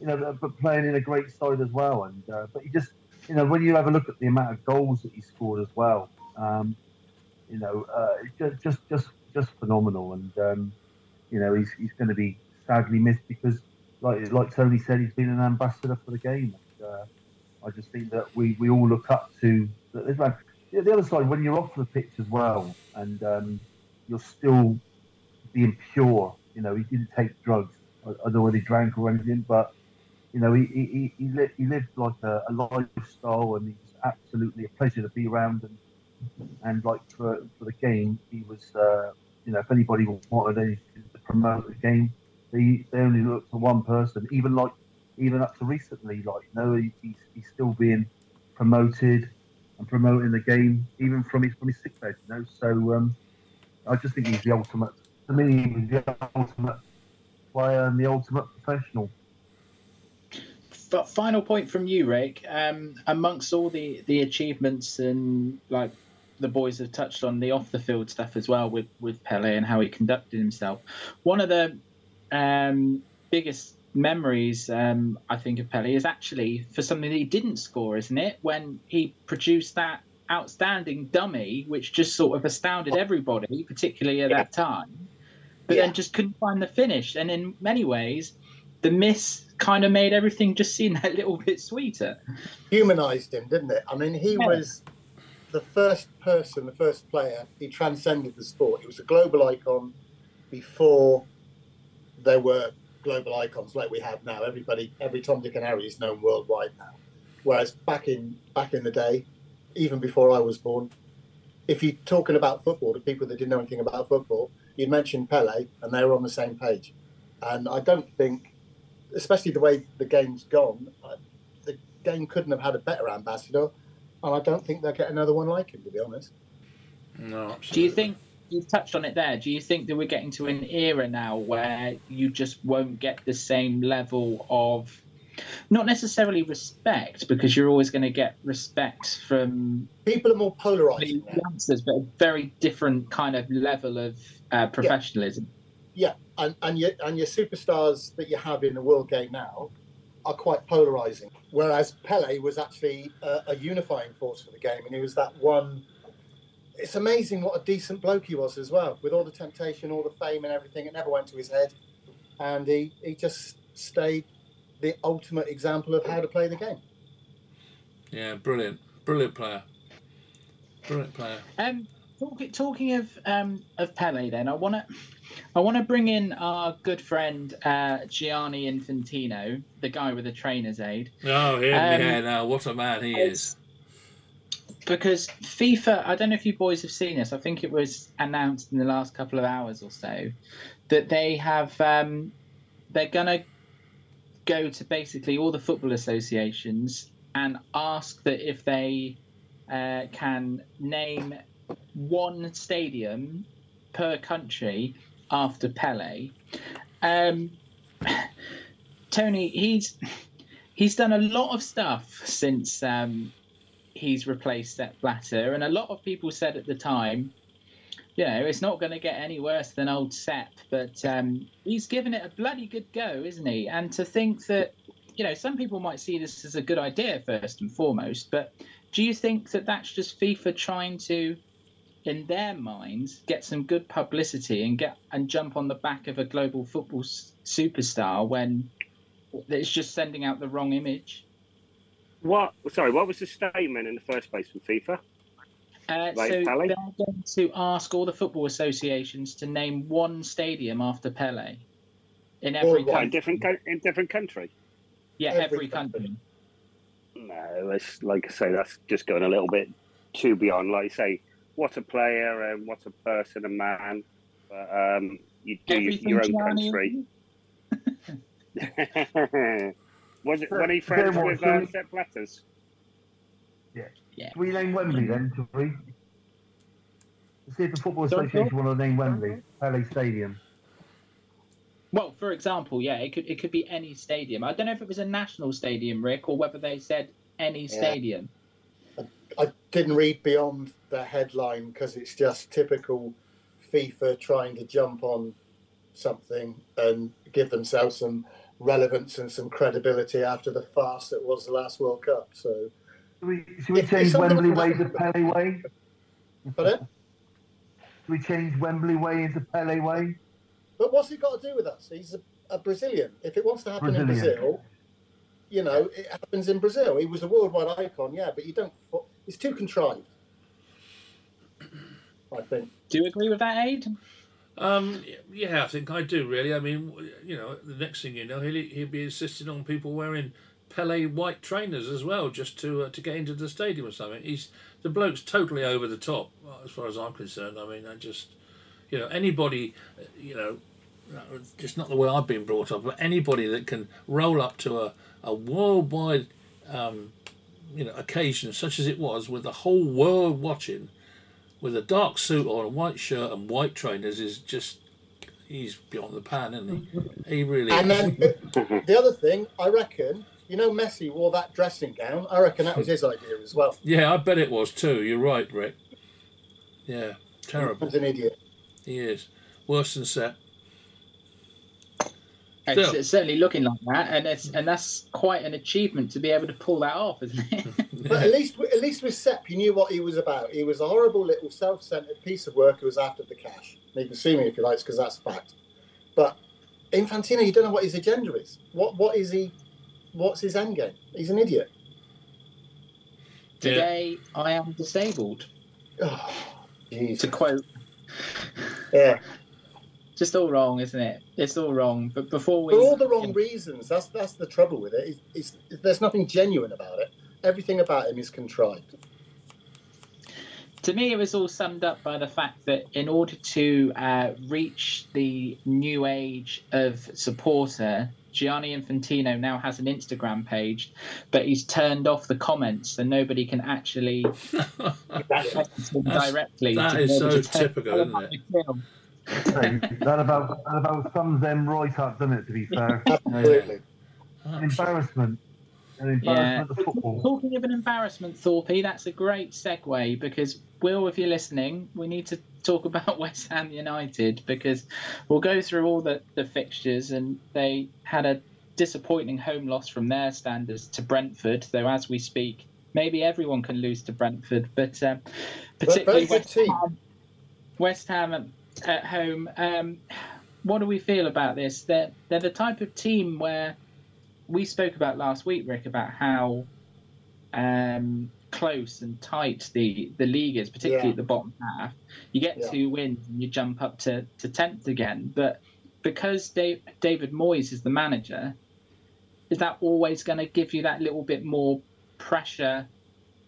you know, but playing in a great side as well, and uh, but he just, you know, when you have a look at the amount of goals that he scored as well. Um, you know, uh, just just just just phenomenal. And um, you know, he's he's going to be sadly missed because, like like Tony said, he's been an ambassador for the game. And, uh, I just think that we, we all look up to this the, the other side when you're off the pitch as well, and um, you're still being pure. You know, he didn't take drugs. I, I he drank or anything, but you know, he he, he, lived, he lived like a, a lifestyle, and it's absolutely a pleasure to be around. And and like for, for the game, he was, uh, you know, if anybody wanted anything to promote the game, they they only look for one person. Even like even up to recently, like he, he's he's still being promoted and promoting the game, even from his from his sick bed. You know, so um, I just think he's the ultimate. To me, he's the ultimate player and the ultimate professional. But final point from you, Rick. Um, amongst all the the achievements and like the boys have touched on the off the field stuff as well with with Pele and how he conducted himself. One of the um, biggest memories um, I think of Pele is actually for something that he didn't score, isn't it? When he produced that outstanding dummy, which just sort of astounded everybody, particularly at yeah. that time, but yeah. then just couldn't find the finish. And in many ways, the miss kind of made everything just seem that little bit sweeter. Humanized him, didn't it? I mean, he yeah. was the first person, the first player. He transcended the sport. He was a global icon before there were global icons like we have now. Everybody, every Tom, Dick, and Harry is known worldwide now. Whereas back in back in the day, even before I was born, if you're talking about football to people that didn't know anything about football, you'd mention Pele, and they were on the same page. And I don't think, especially the way the game's gone, uh, the game couldn't have had a better ambassador. And I don't think they'll get another one like him, to be honest. No, absolutely. Do you think you've touched on it there. Do you think that we're getting to an era now where you just won't get the same level of not necessarily respect because you're always going to get respect from people are more polarized youngsters, but a very different kind of level of uh, professionalism. Yeah, yeah. And, and your and your superstars that you have in the world game now are quite polarizing. Whereas Pele was actually a, a unifying force for the game, and he was that one it's amazing what a decent bloke he was as well, with all the temptation, all the fame, and everything. It never went to his head, and he he just stayed the ultimate example of how to play the game. Yeah, brilliant, brilliant player, brilliant player. Um, talking talking of um of Pele, then I want to. I want to bring in our good friend uh, Gianni Infantino, the guy with the trainer's aid. Oh, yeah, um, yeah, no, what a man he is because FIFA, I don't know if you boys have seen this. I think it was announced in the last couple of hours or so that they have um, they're gonna go to basically all the football associations and ask that if they uh, can name one stadium per country after Pele. Um, Tony, he's he's done a lot of stuff since um, he's replaced Sepp Blatter, and a lot of people said at the time, you know, it's not going to get any worse than old Sepp, but um, he's given it a bloody good go, isn't he? And to think that, you know, some people might see this as a good idea first and foremost, but do you think that that's just FIFA trying to, in their minds, get some good publicity and get and jump on the back of a global football superstar when it's just sending out the wrong image? What? Sorry, what was the statement in the first place from FIFA? Uh, so they're going to ask all the football associations to name one stadium after Pele in every country. in different in different country. Yeah, every, every country. country. No, it's like I say, that's just going a little bit too beyond. Like I say, what a player and what a person, a man. But um, you do your, your own country. Was it when he friends with uh, Sepp Blatters? Yeah. yeah. Can we name Wembley then, shall we? Let's see if the Football Association want to name Wembley, Pele Stadium. Well, for example, yeah, it could it could be any stadium. I don't know if it was a national stadium, Rick, or whether they said any yeah. stadium. I, I didn't read beyond the headline because it's just typical FIFA trying to jump on something and give themselves some relevance and some credibility after the farce that was the last World Cup. So, should we, should we change Wembley Way to Pele Way? Pardon? Do we change Wembley Way into Pele Way? But what's he got to do with us? He's a, a Brazilian. If it wants to happen in Brazil, you know, it happens in Brazil. He was a worldwide icon, yeah, but you don't. It's too contrived. I think. Do you agree with that, Aid? Um, yeah, I think I do really. I mean, you know, the next thing you know, he'll he'll be insisting on people wearing Pele white trainers as well, just to uh, to get into the stadium or something. He's the bloke's totally over the top, as far as I'm concerned. I mean, I just, you know, anybody, uh, you know, uh, just not the way I've been brought up, but anybody that can roll up to a a worldwide, um, you know, occasion such as it was, with the whole world watching with a dark suit on, a white shirt, and white trainers is just he's beyond the pan, isn't he? He really. And then the other thing, I reckon, you know, Messi wore that dressing gown. I reckon that was his idea as well. yeah, I bet it was too. You're right, Rick. Yeah, terrible. He's an idiot. He is worse than Sepp. It's, Still. it's certainly looking like that, and it's and that's quite an achievement to be able to pull that off, isn't it? But at least, at least with Sepp, you knew what he was about. He was a horrible little self-centered piece of work who was after the cash. And you can sue me if you like, because that's a fact. But Infantino, you don't know what his agenda is. What, what is he? What's his end game? He's an idiot. Today, I am disabled. Oh, jeez. To quote, Yeah, just all wrong, isn't it? It's all wrong. But before we, for all the wrong reasons. That's that's the trouble with it. It's, it's, there's nothing genuine about it. Everything about him is contrived. to me, it was all summed up by the fact that in order to uh, reach the new age of supporter, Gianni Infantino now has an Instagram page, but he's turned off the comments, so nobody can actually directly. that to is be able so typical, isn't it? The film. Hey, that about that about sums them right up, doesn't it? To be fair, Absolutely. an embarrassment, an Yeah. of football. Talking of an embarrassment, Thorpe, that's a great segue because, Will, if you're listening, we need to talk about West Ham United because we'll go through all the, the fixtures and they had a disappointing home loss from their standards to Brentford, though as we speak, maybe everyone can lose to Brentford, but um, particularly West. Ham, West Ham at, home. Um, what do we feel about this? They're, they're the type of team where we spoke about last week, Rick, about how um, close and tight the, the league is, particularly Yeah. at the bottom half. You get Yeah. two wins and you jump up to, to 10th again. But because Dave, David Moyes is the manager, is that always going to give you that little bit more pressure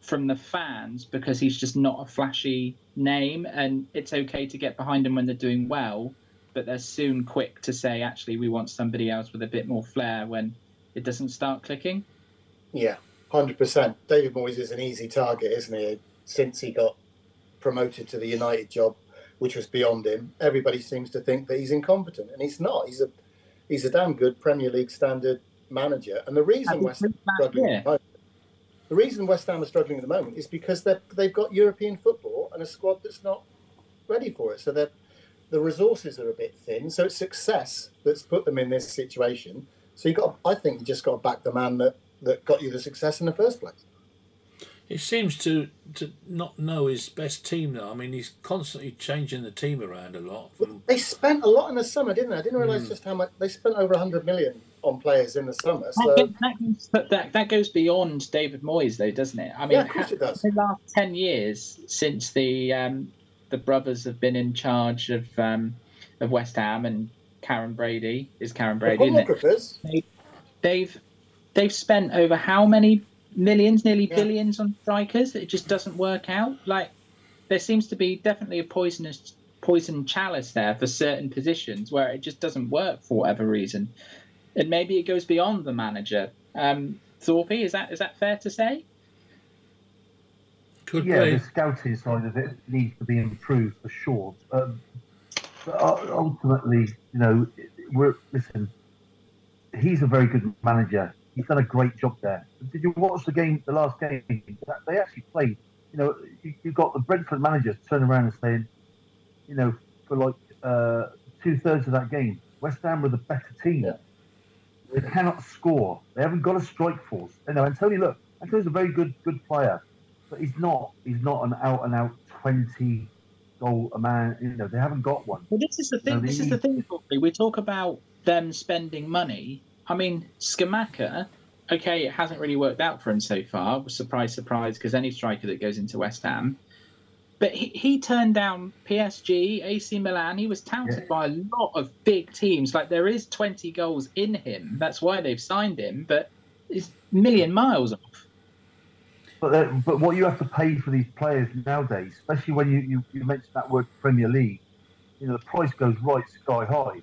from the fans because he's just not a flashy name and it's okay to get behind them when they're doing well, but they're soon quick to say, actually, we want somebody else with a bit more flair when it doesn't start clicking? Yeah, hundred percent. David Moyes is an easy target, isn't he? Since he got promoted to the United job, which was beyond him, everybody seems to think that he's incompetent, and he's not. He's a he's a damn good Premier League standard manager. And the reason West Ham are struggling, at the moment, the reason West Ham are struggling at the moment is because they they've got European football and a squad that's not ready for it. So that the resources are a bit thin. So it's success that's put them in this situation. So you got, I think, you just got to back the man that that got you the success in the first place. He seems to to not know his best team now. I mean, he's constantly changing the team around a lot. From, They spent a lot in the summer, didn't they? I didn't realise hmm. just how much they spent over hundred million on players in the summer. That, So goes, that, but that, that goes beyond David Moyes, though, doesn't it? I mean, yeah, of course it does. the last 10 years since the um, the brothers have been in charge of um, of West Ham and Karren Brady is Karren Brady, isn't it? pornographers, They've they've spent over how many millions, nearly Yeah. billions on strikers. It just doesn't work out. Like there seems to be definitely a poisonous poison chalice there for certain positions where it just doesn't work for whatever reason, and maybe it goes beyond the manager. Um, Thorpe, is that is that fair to say? could yeah, be. the scouting side of it needs to be improved for sure. Um, but ultimately, you know, we're listen. He's a very good manager. He's done a great job there. Did you watch the game, the last game? They actually played. You know, you, you got the Brentford manager turning around and saying, you know, for like uh, two thirds of that game, West Ham were the better team. Yeah. They cannot score. They haven't got a strike force. You know, and Tony, look, Antonio's a very good good player, but he's not. He's not an out and out twenty goal a man. You know, they haven't got one. Well, this is the thing. No, they this is the thing. We talk about them spending money. I mean, Scamacca. Okay, it hasn't really worked out for him so far. Surprise, surprise, because any striker that goes into West Ham. But he, he turned down PSG, AC Milan. He was touted Yeah. by a lot of big teams. Like there is 20 goals in him. That's why they've signed him. But it's a million miles off. But but what you have to pay for these players nowadays, especially when you, you, you mentioned that word Premier League, you know the price goes right sky high.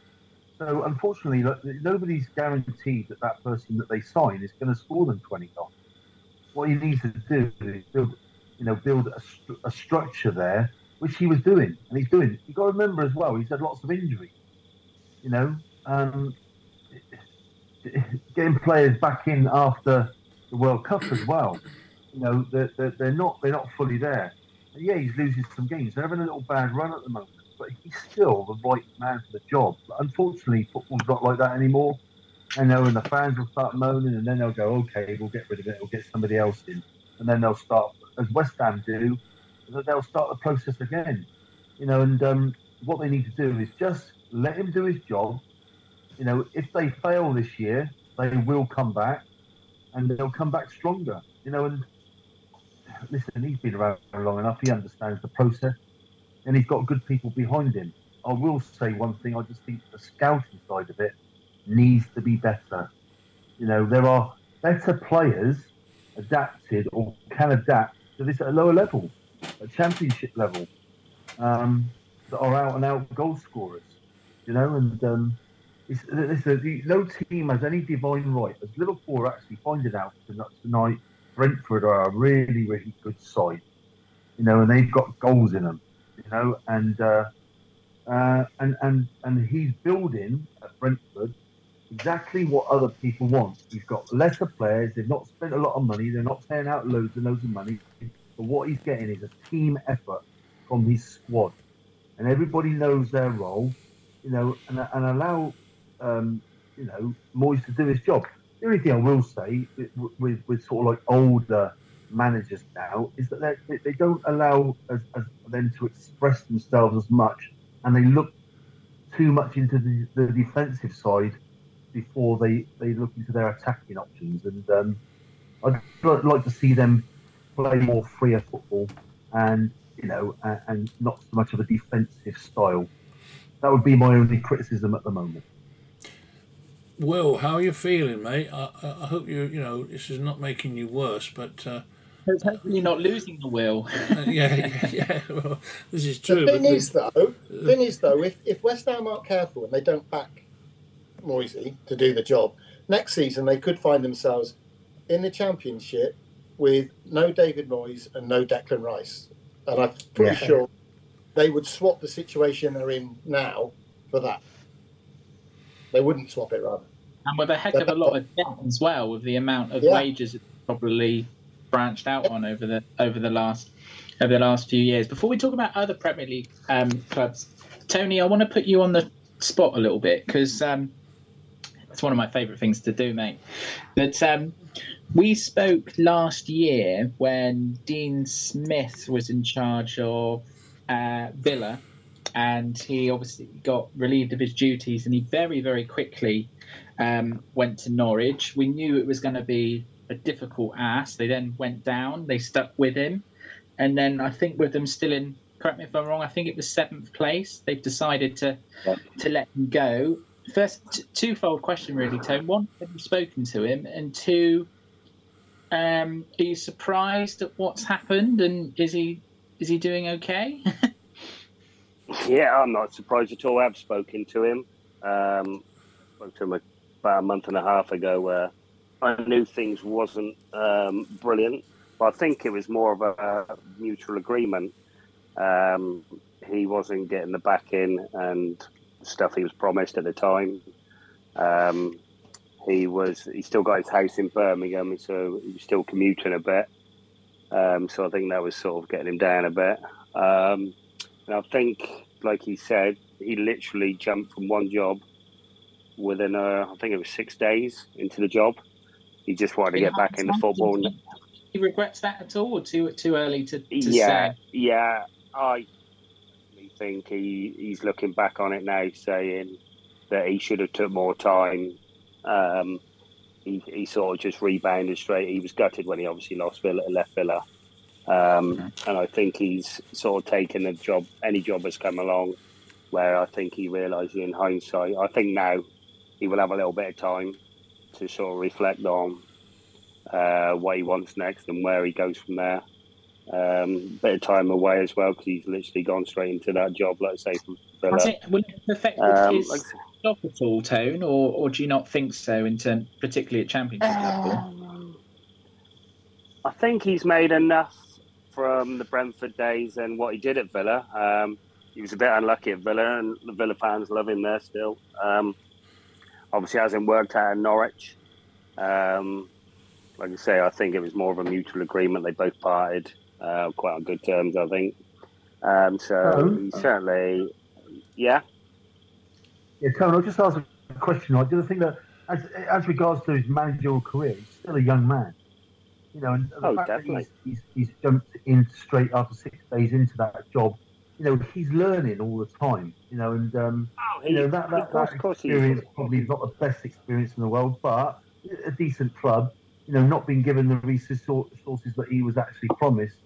So unfortunately, like, nobody's guaranteed that that person that they sign is going to score them 20 goals. What he needs to do is build, you know, build a, stru- a structure there, which he was doing, and he's doing. You've got to remember as well, he's had lots of injury. You know, um, getting players back in after the World Cup as well. You know, they're, they're, they're not they're not fully there. And yeah, he's losing some games. They're having a little bad run at the moment, but he's still the right man for the job. But unfortunately, football's not like that anymore. I know, and the fans will start moaning, and then they'll go, "Okay, we'll get rid of it. We'll get somebody else in," and then they'll start, as West Ham do, that they'll start the process again. You know, and um, what they need to do is just let him do his job. You know, if they fail this year, they will come back, and they'll come back stronger. You know, and listen, he's been around long enough. He understands the process, and he's got good people behind him. I will say one thing. I just think the scouting side of it needs to be better. You know, there are better players adapted or can adapt to this at a lower level, at championship level, um, that are out and out goal scorers. You know, and um, it's, it's a, no team has any divine right. As Liverpool are actually finding out tonight, Brentford are a really, really good side. You know, and they've got goals in them. You know, and uh, uh, and and and he's building at Brentford exactly what other people want. He's got lesser players. They've not spent a lot of money. They're not paying out loads and loads of money. But what he's getting is a team effort from his squad, and everybody knows their role. You know, and, and allow um, you know Moyes to do his job. The only thing I will say with, with, with sort of like older managers now is that they, they don't allow as, as them to express themselves as much, and they look too much into the, the defensive side before they, they look into their attacking options. And um, I'd like to see them play more freer football and you know and, and not so much of a defensive style. That would be my only criticism at the moment. Will, how are you feeling, mate? I, I I hope you, you know, this is not making you worse, but uh, It's hopefully not losing the will. uh, yeah, yeah, yeah. Well, this is true. The true. thing but the- is, though, the thing is though, if, if West Ham aren't careful and they don't back Moisey to do the job, next season they could find themselves in the Championship with no David Moyes and no Declan Rice, and I'm pretty Yeah. sure they would swap the situation they're in now for that. They wouldn't swap it, rather. And with a heck of a lot of debt as well, with the amount of Yeah. wages it's probably branched out on over the over the last over the last few years. Before we talk about other Premier League um, clubs, Tony, I want to put you on the spot a little bit because um, it's one of my favourite things to do, mate. But um, we spoke last year when Dean Smith was in charge of uh, Villa, and he obviously got relieved of his duties, and he very, very quickly um, went to Norwich. We knew it was going to be a difficult ask. They then went down. They stuck with him, and then I think with them still in. Correct me if I'm wrong. I think it was seventh place. They've decided to Yep. to let him go. First, twofold question, really, Tone. One, have you spoken to him? And two, um, are you surprised at what's happened? And is he is he doing okay? Yeah, I'm not surprised at all. I've spoken to him. Um, spoke to him about a month and a half ago where I knew things wasn't um, brilliant, but I think it was more of a, a mutual agreement. Um, he wasn't getting the back in and stuff he was promised at the time. Um, he was he still got his house in Birmingham, so he was still commuting a bit. Um, so I think that was sort of getting him down a bit. Um, and I think, like he said, he literally jumped from one job within, uh, I think it was six days into the job. He just wanted to get back into football. He regrets that at all, or too too early to, to Yeah, say? yeah. I think he, he's looking back on it now, saying that he should have took more time. Um, he, he sort of just rebounded straight. He was gutted when he obviously lost Villa, left Villa, um, and I think he's sort of taken the job. Any job has come along where I think he realised in hindsight. I think now he will have a little bit of time to sort of reflect on uh, what he wants next and where he goes from there. Um, bit of time away as well because he's literally gone straight into that job, let's say, from Villa. Has it, will it affect Um, his like- job at all, Tone, or, or do you not think so, in term, particularly at Championship level? Um, I think he's made enough from the Brentford days and what he did at Villa. Um, he was a bit unlucky at Villa, and the Villa fans love him there still. Um, obviously, hasn't worked out in Norwich. Um, like I say, I think it was more of a mutual agreement. They both parted uh, quite on good terms, I think. Um, so Oh. he certainly, yeah. Yeah, Tony, I'll just ask a question. Right? Do think that, as, as regards to his managerial career, he's still a young man? You know, and the Oh, fact definitely. that he's, he's, he's jumped in straight after six days into that job. You know, he's learning all the time. You know, and um, you know that, that, that he is. experience probably not the best experience in the world, but a decent club. You know, not being given the resources that he was actually promised,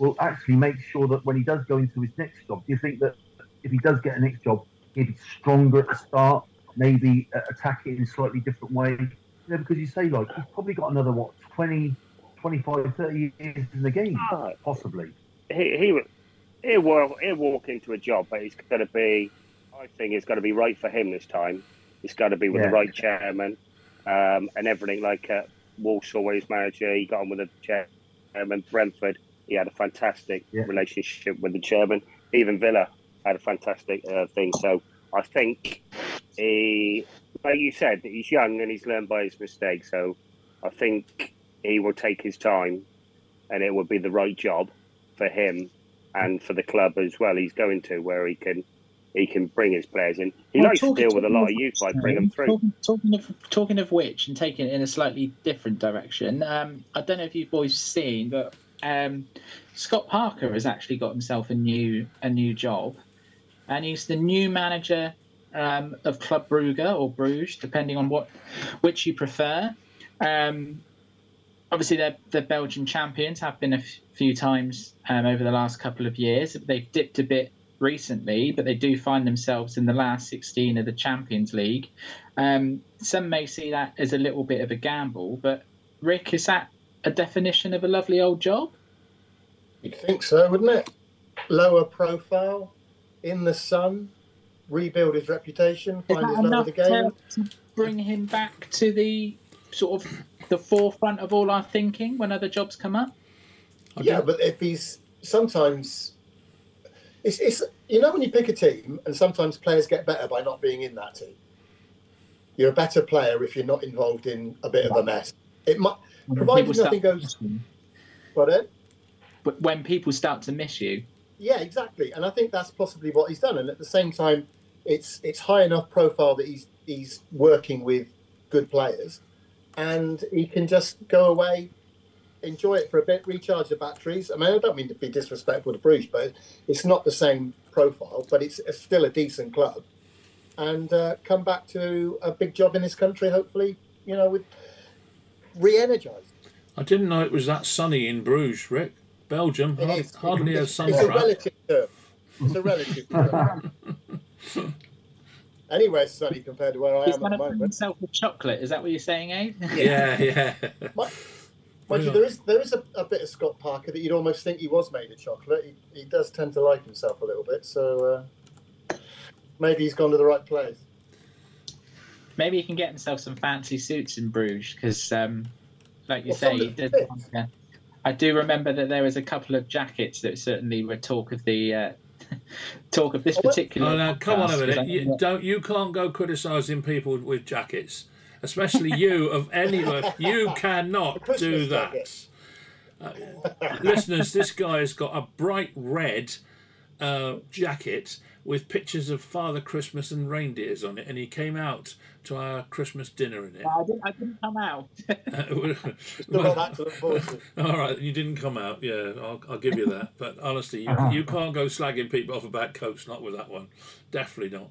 will actually make sure that when he does go into his next job, do you think that if he does get a next job, he'll be stronger at the start, maybe uh, attack it in a slightly different way? You know, because you say like he's probably got another what 20, 25, 30 years in the game, Ah, possibly. he he he'll walk, he'll walk into a job, but it's got to be. I think it's got to be right for him this time. It's got to be with Yeah. the right chairman um, and everything. Like uh, Walsall, where he's manager, he got on with the chairman. Brentford, he had a fantastic Yeah. relationship with the chairman. Even Villa had a fantastic uh, thing. So I think he, like you said, he's young and he's learned by his mistakes. So I think he will take his time, and it will be the right job for him and for the club as well. He's going to where he can he can bring his players in. He Well, likes to deal with a lot of youth by of- bringing them through. Talking, talking of talking of which, and taking it in a slightly different direction. Um, I don't know if you boys seen, but um, Scott Parker has actually got himself a new a new job, and he's the new manager um, of Club Brugge or Bruges, depending on what which you prefer. Um, obviously, they're the Belgian champions, have been a f- few times um, over the last couple of years. They've dipped a bit recently, but they do find themselves in the last 16 of the Champions League. Um, some may see that as a little bit of a gamble, but Rick, is that a definition of a lovely old job? You'd think so, wouldn't it? Lower profile, in the sun, rebuild his reputation, Is find his that love of enough the game. to, to bring him back to the sort of the forefront of all our thinking when other jobs come up? I Yeah, but if he's sometimes it's, it's you know when you pick a team and sometimes players get better by not being in that team. You're a better player if you're not involved in a bit of a mess. It might, When Provided nothing goes- but But when people start to miss you, Yeah, exactly, and I think that's possibly what he's done. And at the same time, it's it's high enough profile that he's he's working with good players, and he can just go away, enjoy it for a bit, recharge the batteries. I mean, I don't mean to be disrespectful to Bruges, but it's not the same profile, but it's, it's still a decent club, and uh, come back to a big job in this country. Hopefully, you know, with re-energized. I didn't know it was that sunny in Bruges, Rick. Belgium, It hard, is. hardly a It's, sun it's a relative term. It's a relative term. Anywhere sunny compared to where I he's am going at to the bring moment. himself a chocolate. Is that what you're saying, Abe? Yeah, yeah. Mind you, there is there is a, a bit of Scott Parker that you'd almost think he was made of chocolate. He, he does tend to like himself a little bit, so uh, maybe he's gone to the right place. Maybe he can get himself some fancy suits in Bruges because, um, like you Well, say, he did. fit. yeah. I do remember that there was a couple of jackets that certainly were talk of the uh, talk of this Oh, particular. Oh, now, come on a podcast, 'cause I minute. You, don't, you can't go criticising people with jackets, especially you of any. You cannot do that. Uh, listeners, this guy has got a bright red uh, jacket with pictures of Father Christmas and reindeers on it, and he came out to our Christmas dinner in it. I didn't, I didn't come out. Still got that to look forward to. All right, you didn't come out. Yeah, I'll, I'll give you that. But honestly, you, you can't go slagging people off about coats. Not with that one. Definitely not.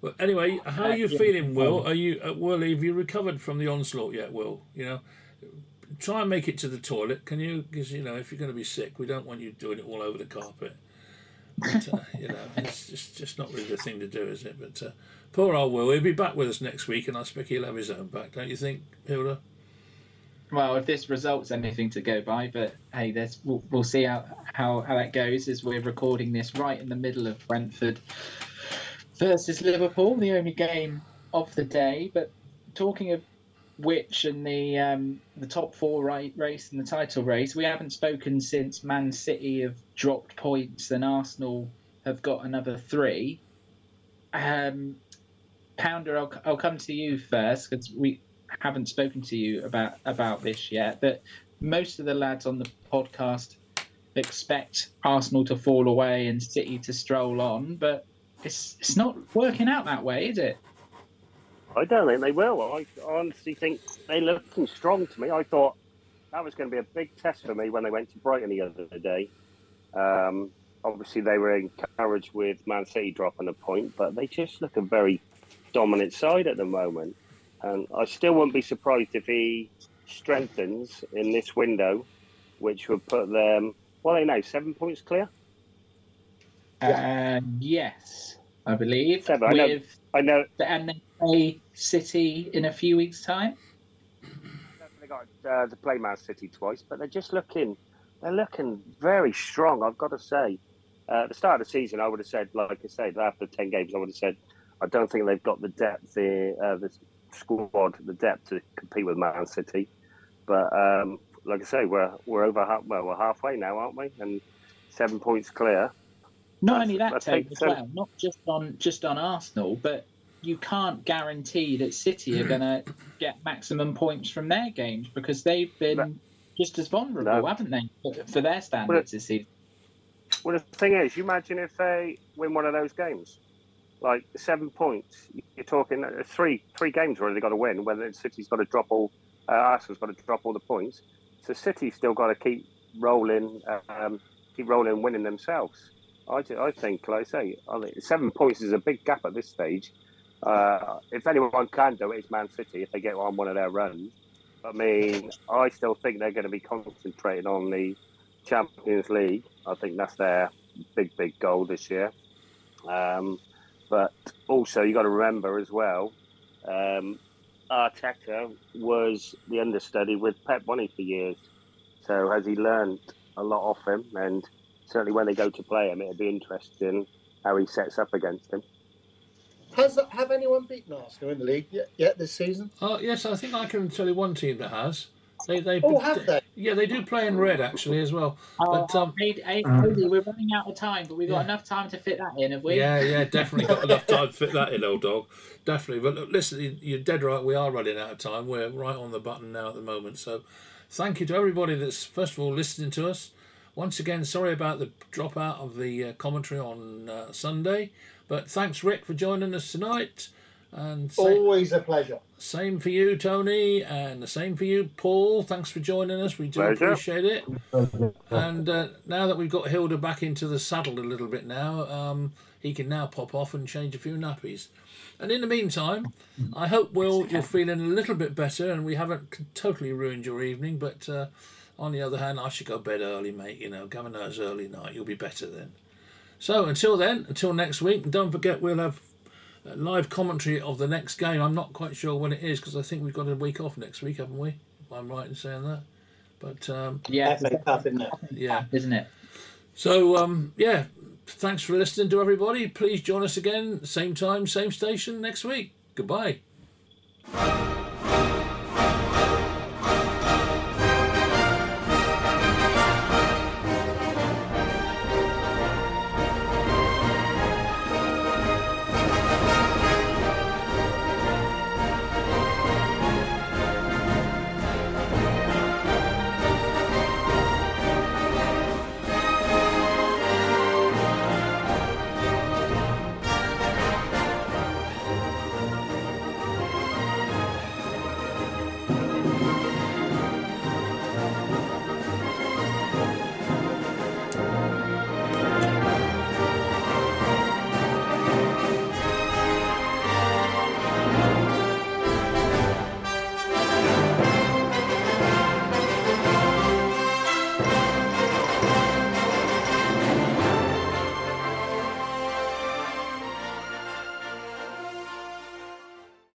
But anyway, how are you Yeah. feeling, Will? Are you, uh, Will? Have you recovered from the onslaught yet, Will? You know, try and make it to the toilet. Can you? Because you know, if you're going to be sick, we don't want you doing it all over the carpet. But, uh, you know, it's just just not really the thing to do, is it? But uh, poor old Will. He'll be back with us next week, and I expect he'll have his own back. Don't you think, Hilda? Well, if this results anything to go by, but hey, there's, we'll, we'll see how, how how that goes as we're recording this right in the middle of Brentford versus Liverpool, the only game of the day. But talking of which and the um, the top four right race and the title race, we haven't spoken since Man City have dropped points and Arsenal have got another three. Um, Pounder, I'll, I'll come to you first because we haven't spoken to you about about this yet. But most of the lads on the podcast expect Arsenal to fall away and City to stroll on, but it's it's not working out that way, is it? I don't think they will. I honestly think they're looking strong to me. I thought that was going to be a big test for me when they went to Brighton the other day. Um, obviously, they were encouraged with Man City dropping a point, but they just look a very dominant side at the moment. And I still wouldn't be surprised if he strengthens in this window, which would put them, well, they know, seven points clear. Uh, yes, I believe. Seven, I know. With I know and they play City in a few weeks' time. they got uh, to play Man City twice, but they're just looking, they're looking very strong. I've got to say, uh, at the start of the season, I would have said, like I said, after ten games, I would have said, I don't think they've got the depth, the uh, the squad, the depth to compete with Man City. But um, like I say, we're we're over half, well, we're halfway now, aren't we? And seven points clear. Not That's- only that, Tony, as well. Not just on just on Arsenal, but you can't guarantee that City are going to get maximum points from their games because they've been. Just as vulnerable, No. haven't they, for- their standards this season? Well, the thing is, you imagine if they win one of those games, like seven points. You're talking uh, three three games where they got to win. Whether City's got to drop all, uh, Arsenal's got to drop all the points. So City's still got to keep rolling, um, keep rolling, winning themselves. I, I think, like I say, I think seven points is a big gap at this stage. Uh, if anyone can do it, it's Man City if they get on one of their runs. I mean, I still think they're going to be concentrating on the Champions League. I think that's their big, big goal this year. Um, but also, you got to remember as well, um, Arteta was the understudy with Pep, wasn't for years? So has he learned a lot off him? And certainly when they go to play him, it'll be interesting how he sets up against him. Has have anyone beaten Arsenal in the league yet, yet this season? Oh yes, I think I can tell you one team that has. They they Oh, have they? yeah they do play in red actually as well. But um, Hey, hey, Andy, we're running out of time, but we've got Yeah. enough time to fit that in, have we? yeah yeah definitely got enough time to fit that in, old dog. Definitely. But look, listen, you're dead right. We are running out of time. We're right on the button now at the moment. So thank you to everybody that's first of all listening to us. Once again, sorry about the dropout of the uh, commentary on uh, Sunday, but thanks Rick for joining us tonight. And sa- Always a pleasure. same for you, Tony, and the same for you, Paul. Thanks for joining us. We do Pleasure. appreciate it. And uh, now that we've got Hilda back into the saddle a little bit now, um, he can now pop off and change a few nappies. And in the meantime, I hope, Will, you're feeling a little bit better and we haven't totally ruined your evening. But uh, on the other hand, I should go bed early, mate. You know, Gavin knows early night. You'll be better then. So until then, until next week, don't forget we'll have uh, live commentary of the next game. I'm not quite sure when it is because I think we've got a week off next week, haven't we? If I'm right in saying that. But um, Yeah, FA Cup, isn't it? yeah. isn't it? So um, yeah, thanks for listening to everybody. Please join us again, same time, same station next week. Goodbye.